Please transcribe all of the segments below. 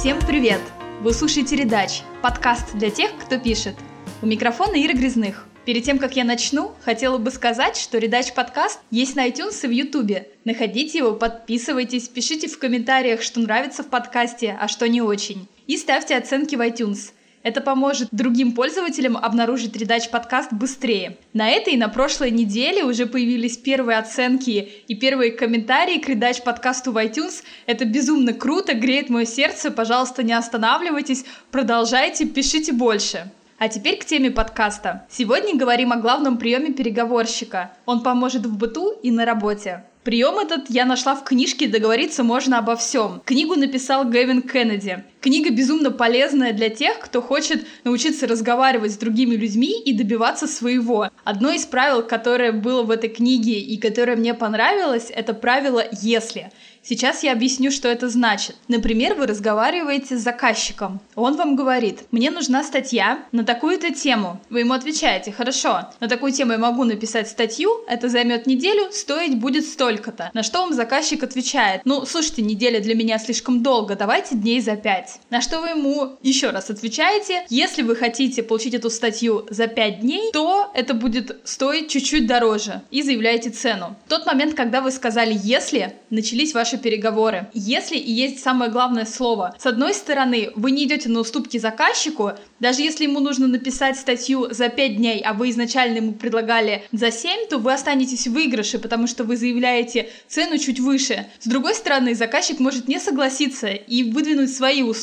Всем привет! Вы слушаете «Редач» – подкаст для тех, кто пишет. У микрофона Ира Грязных. Перед тем, как я начну, хотела бы сказать, что «Редач» подкаст есть на iTunes и в YouTube. Находите его, подписывайтесь, пишите в комментариях, что нравится в подкасте, а что не очень. И ставьте оценки в iTunes – это поможет другим пользователям обнаружить Редач подкаст быстрее. На этой и на прошлой неделе уже появились первые оценки и первые комментарии к Редач подкасту в iTunes. Это безумно круто, греет мое сердце. Пожалуйста, не останавливайтесь, продолжайте, пишите больше. А теперь к теме подкаста. Сегодня говорим о главном приеме переговорщика. Он поможет в быту и на работе. Прием этот я нашла в книжке «Договориться можно обо всем». Книгу написал Гэвин Кеннеди. Книга безумно полезная для тех, кто хочет научиться разговаривать с другими людьми и добиваться своего. Одно из правил, которое было в этой книге и которое мне понравилось, это правило «если». Сейчас я объясню, что это значит. Например, вы разговариваете с заказчиком. Он вам говорит, мне нужна статья на такую-то тему. Вы ему отвечаете, хорошо, на такую тему я могу написать статью, это займет неделю, стоить будет столько-то. На что вам заказчик отвечает, ну, слушайте, неделя для меня слишком долго, давайте дней за пять. На что вы ему еще раз отвечаете, если вы хотите получить эту статью за пять дней, то это будет стоить чуть-чуть дороже. И заявляете цену. В тот момент, когда вы сказали «если», начались ваши переговоры. Если и есть самое главное слово. С одной стороны, вы не идете на уступки заказчику, даже если ему нужно написать статью за 5 дней, а вы изначально ему предлагали за 7, то вы останетесь в выигрыше, потому что вы заявляете цену чуть выше. С другой стороны, заказчик может не согласиться и выдвинуть свои условия,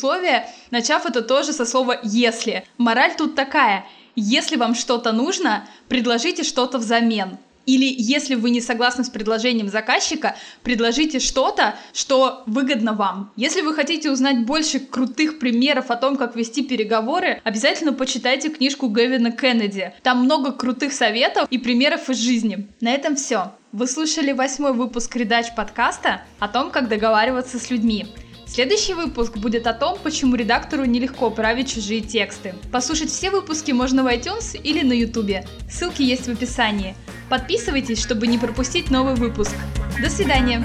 начав это тоже со слова «если». Мораль тут такая. Если вам что-то нужно, предложите что-то взамен. Или если вы не согласны с предложением заказчика, предложите что-то, что выгодно вам. Если вы хотите узнать больше крутых примеров о том, как вести переговоры, обязательно почитайте книжку Гэвина Кеннеди. Там много крутых советов и примеров из жизни. На этом все. Вы слушали восьмой выпуск Редач подкаста о том, как договариваться с людьми. Следующий выпуск будет о том, почему редактору нелегко править чужие тексты. Послушать все выпуски можно в iTunes или на YouTube. Ссылки есть в описании. Подписывайтесь, чтобы не пропустить новый выпуск. До свидания!